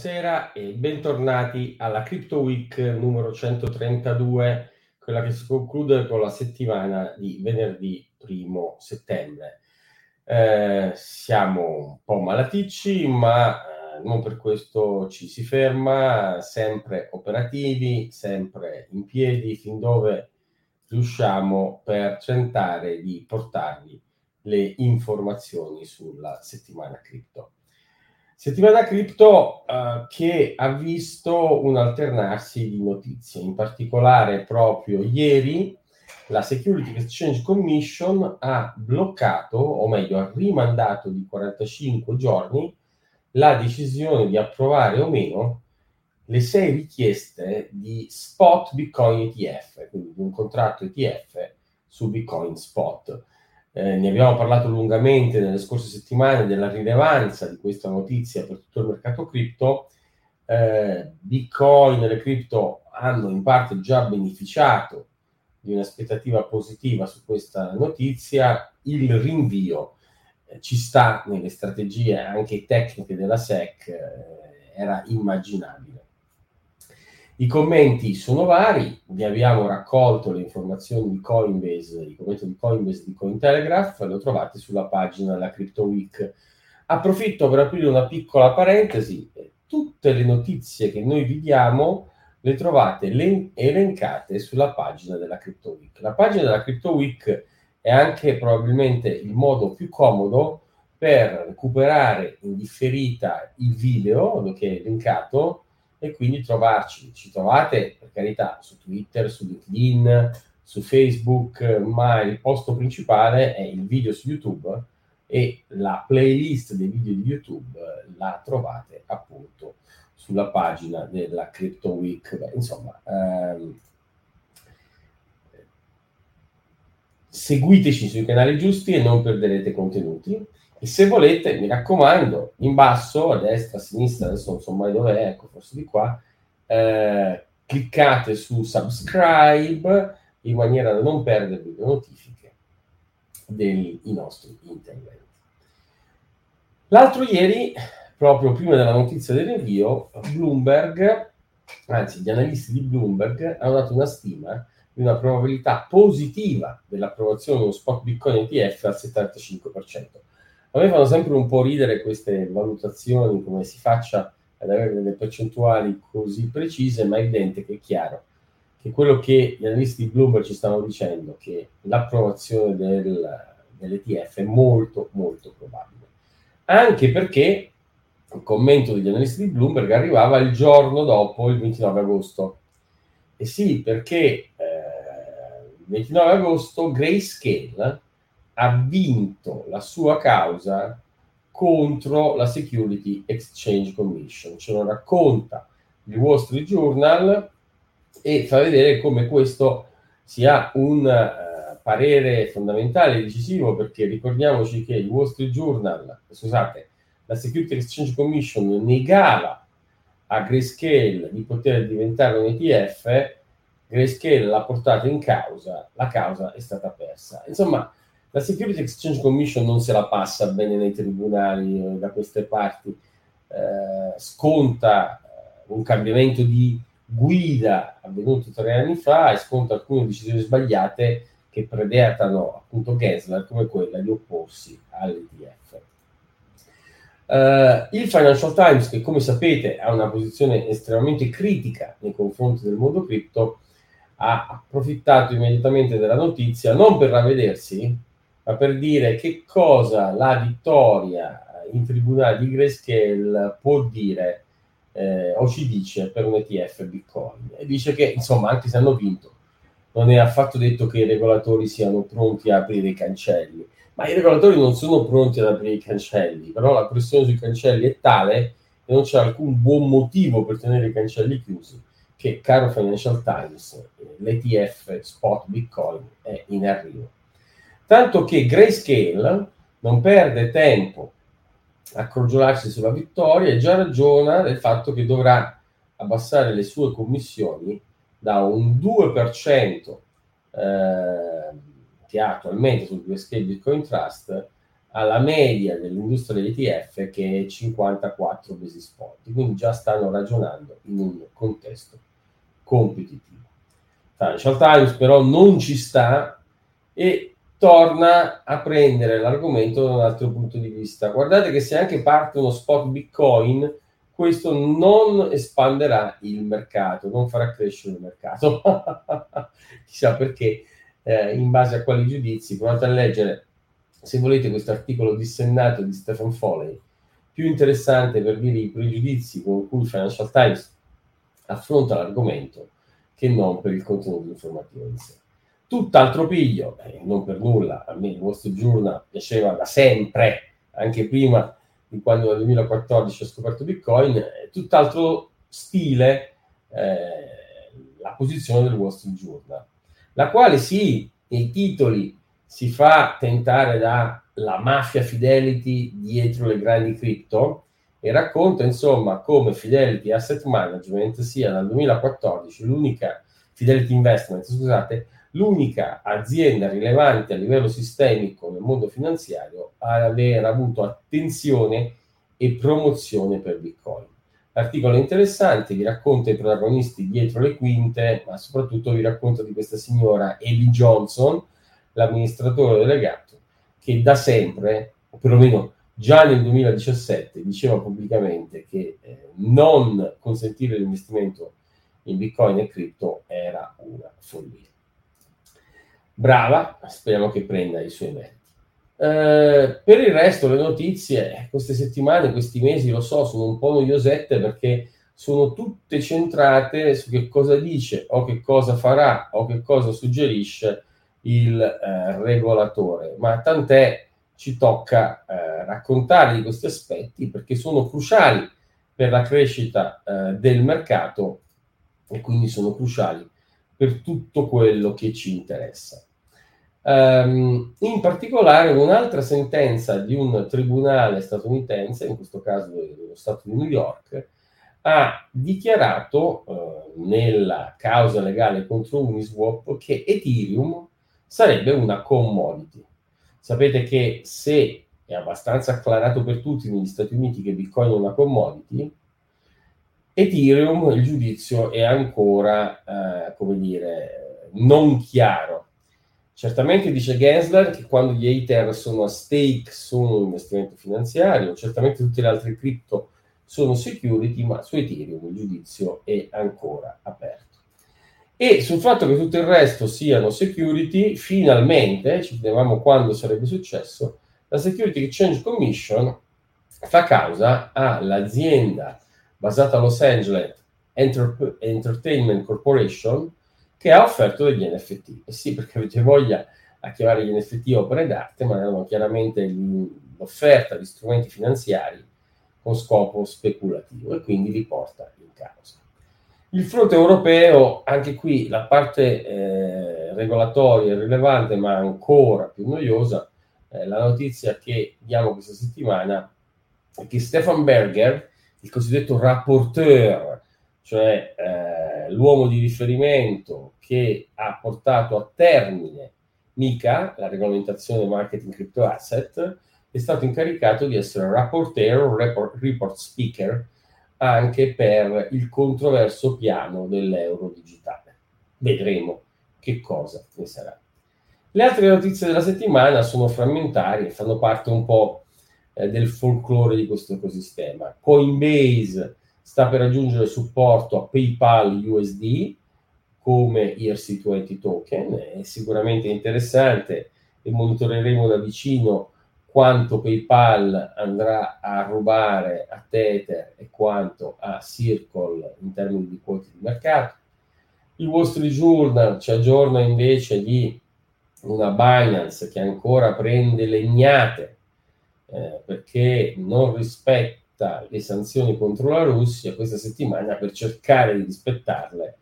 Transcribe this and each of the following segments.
Buonasera e bentornati alla Crypto Week numero 132, quella che si conclude con la settimana di venerdì primo settembre. Eh, siamo un po' malaticci, ma eh, non per questo ci si ferma, sempre operativi, sempre in piedi, fin dove riusciamo per tentare di portarvi le informazioni sulla settimana cripto. Settimana cripto uh, che ha visto un alternarsi di notizie, in particolare proprio ieri la Security Exchange Commission ha bloccato, o meglio ha rimandato di 45 giorni, la decisione di approvare o meno le sei richieste di spot Bitcoin ETF, quindi di un contratto ETF su Bitcoin spot. Eh, ne abbiamo parlato lungamente nelle scorse settimane della rilevanza di questa notizia per tutto il mercato cripto. Eh, Bitcoin e le cripto hanno in parte già beneficiato di un'aspettativa positiva su questa notizia. Il rinvio eh, ci sta nelle strategie anche tecniche della SEC, eh, era immaginabile. I commenti sono vari, vi abbiamo raccolto le informazioni di Coinbase, i commenti di Coinbase di Cointelegraph, lo trovate sulla pagina della Crypto Week. Approfitto per aprire una piccola parentesi, tutte le notizie che noi vi diamo le trovate elencate sulla pagina della Crypto Week. La pagina della Crypto Week è anche probabilmente il modo più comodo per recuperare in differita il video che è elencato e quindi trovarci. Ci trovate, per carità, su Twitter, su LinkedIn, su Facebook, ma il posto principale è il video su YouTube e la playlist dei video di YouTube la trovate appunto sulla pagina della Crypto Week. Beh, insomma, ehm, seguiteci sui canali giusti e non perderete contenuti. E se volete, mi raccomando, in basso, a destra, a sinistra, adesso non so mai dove è, ecco, forse di qua, eh, cliccate su subscribe in maniera da non perdervi le notifiche dei nostri interventi. L'altro ieri, proprio prima della notizia dell'invio, Bloomberg, anzi gli analisti di Bloomberg, hanno dato una stima di una probabilità positiva dell'approvazione dello spot Bitcoin ETF al 75%. A me fanno sempre un po' ridere queste valutazioni, come si faccia ad avere delle percentuali così precise, ma è evidente che è chiaro che quello che gli analisti di Bloomberg ci stanno dicendo, che l'approvazione del, dell'ETF è molto, molto probabile. Anche perché il commento degli analisti di Bloomberg arrivava il giorno dopo il 29 agosto. E sì, perché eh, il 29 agosto Grayscale ha vinto la sua causa contro la Security Exchange Commission. Ce lo racconta il Wall Street Journal e fa vedere come questo sia un uh, parere fondamentale e decisivo perché ricordiamoci che il Wall Street Journal, scusate, la Security Exchange Commission negava a Grayscale di poter diventare un ETF, Grayscale l'ha portata in causa, la causa è stata persa. Insomma, la Security Exchange Commission non se la passa bene nei tribunali eh, da queste parti, eh, sconta eh, un cambiamento di guida avvenuto tre anni fa e sconta alcune decisioni sbagliate che predetano appunto Gensler come quella di opporsi all'ETF. Uh, eh, il Financial Times, che come sapete ha una posizione estremamente critica nei confronti del mondo cripto, ha approfittato immediatamente della notizia non per ravvedersi, ma per dire che cosa la vittoria in tribunale di Grayscale può dire eh, o ci dice per un ETF Bitcoin. E dice che, insomma, anche se hanno vinto, non è affatto detto che i regolatori siano pronti a aprire i cancelli. Ma i regolatori non sono pronti ad aprire i cancelli, però la pressione sui cancelli è tale e non c'è alcun buon motivo per tenere i cancelli chiusi che, caro Financial Times, l'ETF spot Bitcoin è in arrivo. Tanto che Grayscale non perde tempo a crogiolarsi sulla vittoria e già ragiona del fatto che dovrà abbassare le sue commissioni da un 2% eh, che ha attualmente sul Grayscale Bitcoin Trust alla media dell'industria dell'ETF che è 54 basis point, quindi già stanno ragionando in un contesto competitivo. Financial Times però non ci sta e torna a prendere l'argomento da un altro punto di vista. Guardate che se anche parte uno spot Bitcoin, questo non espanderà il mercato, non farà crescere il mercato. Chissà perché, eh, in base a quali giudizi, provate a leggere, se volete, questo articolo dissennato di Stefan Foley, più interessante per dire i pregiudizi con cui Financial Times affronta l'argomento che non per il contenuto informativo in sé. Tutt'altro piglio, eh, non per nulla, a me il vostro Journal piaceva da sempre, anche prima di quando nel 2014 ho scoperto Bitcoin, eh, tutt'altro stile eh, la posizione del Wall Street la quale sì, nei titoli si fa tentare dalla mafia Fidelity dietro le grandi cripto e racconta insomma come Fidelity Asset Management sia dal 2014 l'unica Fidelity Investment, scusate, l'unica azienda rilevante a livello sistemico nel mondo finanziario a aver avuto attenzione e promozione per Bitcoin. L'articolo è interessante, vi racconta i protagonisti dietro le quinte, ma soprattutto vi racconta di questa signora Ellie Johnson, l'amministratore delegato, che da sempre, o perlomeno già nel 2017, diceva pubblicamente che eh, non consentire l'investimento in Bitcoin e cripto era una follia brava, speriamo che prenda i suoi meriti. Eh, per il resto, le notizie, queste settimane, questi mesi, lo so, sono un po' noiosette perché sono tutte centrate su che cosa dice o che cosa farà o che cosa suggerisce il eh, regolatore. Ma tant'è, ci tocca eh, raccontare di questi aspetti perché sono cruciali per la crescita eh, del mercato e quindi sono cruciali per tutto quello che ci interessa. Um, in particolare un'altra sentenza di un tribunale statunitense, in questo caso dello Stato di New York, ha dichiarato uh, nella causa legale contro Uniswap che Ethereum sarebbe una commodity. Sapete che se è abbastanza acclarato per tutti negli Stati Uniti che Bitcoin è una commodity, Ethereum il giudizio è ancora, uh, come dire, non chiaro Certamente dice Gensler che quando gli Ether sono a stake sono un investimento finanziario, certamente tutte le altre cripto sono security, ma su Ethereum il giudizio è ancora aperto. E sul fatto che tutto il resto siano security, finalmente, ci chiedevamo quando sarebbe successo, la Security Exchange Commission fa causa all'azienda basata a Los Angeles Enter- Entertainment Corporation che ha offerto degli NFT. E sì, perché avete voglia a chiamare gli NFT opere d'arte, ma erano chiaramente l'offerta di strumenti finanziari con scopo speculativo e quindi li porta in causa. Il fronte europeo, anche qui la parte eh, regolatoria è rilevante, ma ancora più noiosa. Eh, la notizia che diamo questa settimana è che Stefan Berger, il cosiddetto rapporteur, cioè eh, l'uomo di riferimento che ha portato a termine MICA, la regolamentazione marketing crypto asset, è stato incaricato di essere rapporteur o report, report speaker anche per il controverso piano dell'euro digitale. Vedremo che cosa ne sarà. Le altre notizie della settimana sono frammentarie, fanno parte un po' eh, del folklore di questo ecosistema. Coinbase sta per aggiungere supporto a PayPal USD come ERC20 token, è sicuramente interessante e monitoreremo da vicino quanto PayPal andrà a rubare a Tether e quanto a Circle in termini di quote di mercato. Il Wall Street Journal ci aggiorna invece di una Binance che ancora prende legnate eh, perché non rispetta le sanzioni contro la Russia questa settimana per cercare di rispettarle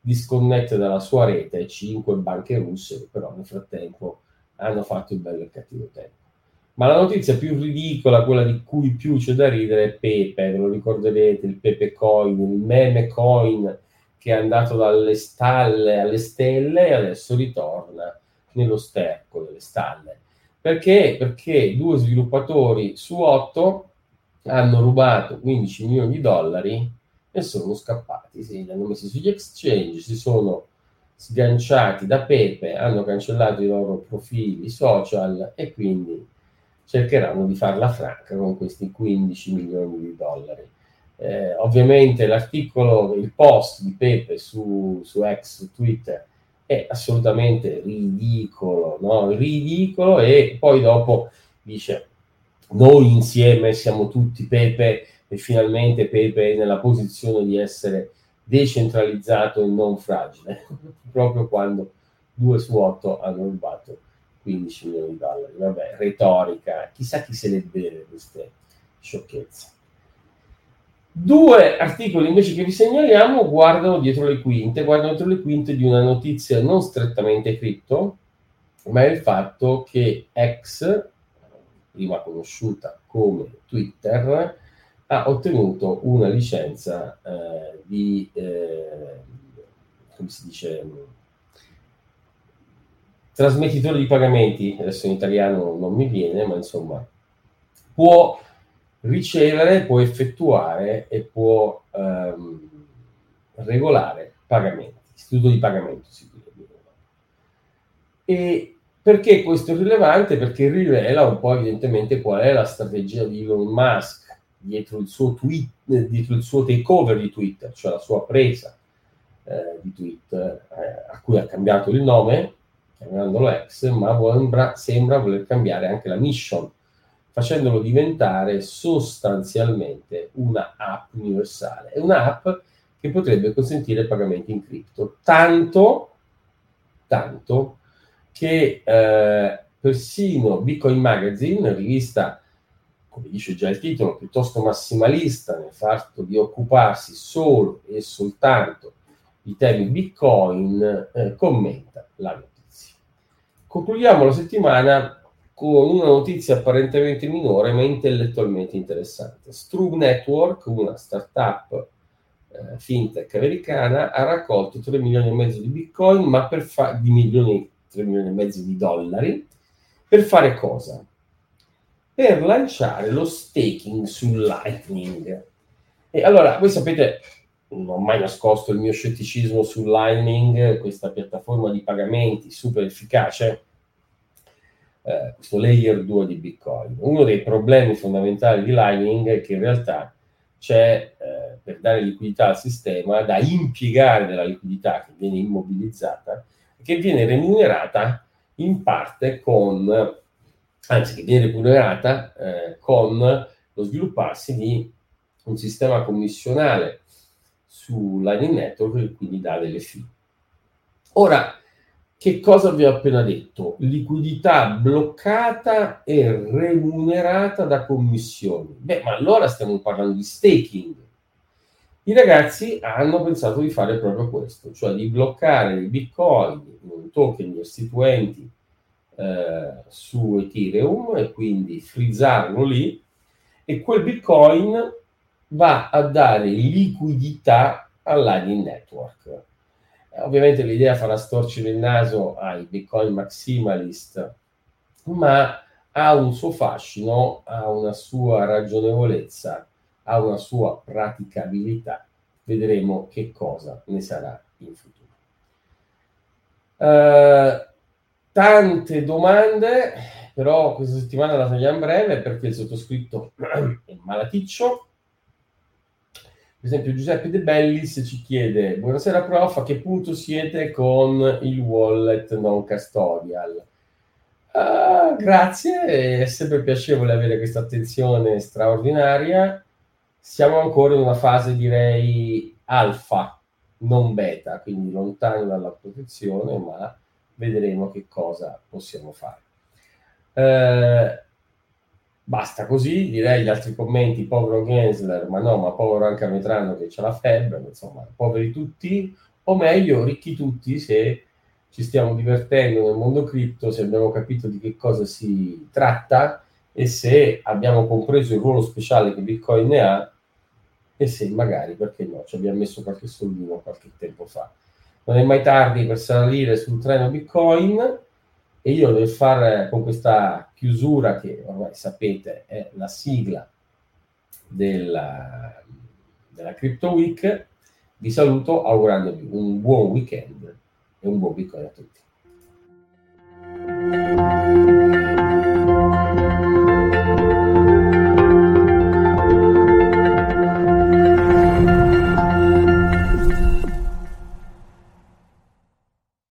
disconnette dalla sua rete cinque banche russe che però nel frattempo hanno fatto il bello e il cattivo tempo. Ma la notizia più ridicola, quella di cui più c'è da ridere, è Pepe, ve lo ricorderete, il Pepe Coin, il meme coin che è andato dalle stalle alle stelle e adesso ritorna nello sterco delle stalle. Perché? Perché due sviluppatori su otto hanno rubato 15 milioni di dollari e sono scappati. Sì, li hanno messi sugli exchange, si sono sganciati da Pepe, hanno cancellato i loro profili social e quindi cercheranno di farla franca con questi 15 milioni di dollari. Eh, ovviamente l'articolo, il post di Pepe su, su ex, su Twitter, è assolutamente ridicolo, no? ridicolo e poi dopo dice noi insieme siamo tutti Pepe e finalmente Pepe è nella posizione di essere decentralizzato e non fragile, proprio quando due su otto hanno rubato 15 milioni di dollari. Vabbè, retorica, chissà chi se le beve queste sciocchezze. Due articoli invece che vi segnaliamo guardano dietro le quinte, guardano dietro le quinte di una notizia non strettamente cripto, ma è il fatto che X, prima conosciuta come Twitter, ha ottenuto una licenza eh, di, eh, come si dice, trasmettitore di pagamenti, adesso in italiano non mi viene, ma insomma, può ricevere, può effettuare e può ehm, regolare pagamenti, istituto di pagamento si direbbe. E perché questo è rilevante? Perché rivela un po' evidentemente qual è la strategia di Elon Musk dietro il suo, tweet, dietro il suo takeover di Twitter, cioè la sua presa eh, di Twitter, eh, a cui ha cambiato il nome, chiamandolo X, ma sembra, sembra voler cambiare anche la mission, facendolo diventare sostanzialmente una app universale. È un'app che potrebbe consentire pagamenti in cripto, tanto, tanto che eh, persino Bitcoin Magazine, rivista come dice già il titolo, piuttosto massimalista nel fatto di occuparsi solo e soltanto di temi Bitcoin, eh, commenta la notizia. Concludiamo la settimana con una notizia apparentemente minore ma intellettualmente interessante. Strub Network, una startup eh, fintech americana, ha raccolto 3 milioni e mezzo di Bitcoin, ma per fare di milioni, 3 milioni e mezzo di dollari, per fare cosa? per lanciare lo staking su Lightning. E allora, voi sapete, non ho mai nascosto il mio scetticismo su Lightning, questa piattaforma di pagamenti super efficace, eh, questo layer 2 di Bitcoin. Uno dei problemi fondamentali di Lightning è che in realtà c'è, eh, per dare liquidità al sistema, da impiegare della liquidità che viene immobilizzata, che viene remunerata in parte con anzi che viene remunerata eh, con lo svilupparsi di un sistema commissionale su Lightning Network che quindi dà delle fee. Ora, che cosa vi ho appena detto? Liquidità bloccata e remunerata da commissioni. Beh, ma allora stiamo parlando di staking. I ragazzi hanno pensato di fare proprio questo, cioè di bloccare i bitcoin in un token costituenti eh, su Ethereum e quindi frizzarlo lì e quel Bitcoin va a dare liquidità al Lightning Network. Eh, ovviamente l'idea farà storcere il naso ai Bitcoin maximalist, ma ha un suo fascino, ha una sua ragionevolezza, ha una sua praticabilità. Vedremo che cosa ne sarà in futuro. Uh, tante domande, però questa settimana la tagliamo breve perché il sottoscritto è malaticcio. Per esempio Giuseppe De Bellis ci chiede, buonasera prof, a che punto siete con il wallet non custodial? Uh, grazie, è sempre piacevole avere questa attenzione straordinaria. Siamo ancora in una fase, direi, alfa, non beta, quindi lontano dalla protezione, ma vedremo che cosa possiamo fare. Eh, basta così, direi gli altri commenti, povero Gensler, ma no, ma povero anche Ametrano che c'ha la febbre, insomma, poveri tutti, o meglio, ricchi tutti se ci stiamo divertendo nel mondo cripto, se abbiamo capito di che cosa si tratta e se abbiamo compreso il ruolo speciale che Bitcoin ne ha e se magari, perché no, ci abbiamo messo qualche soldino qualche tempo fa non è mai tardi per salire sul treno Bitcoin E io nel fare con questa chiusura che ormai sapete è la sigla della, della Crypto Week, vi saluto augurandovi un buon weekend e un buon Bitcoin a tutti.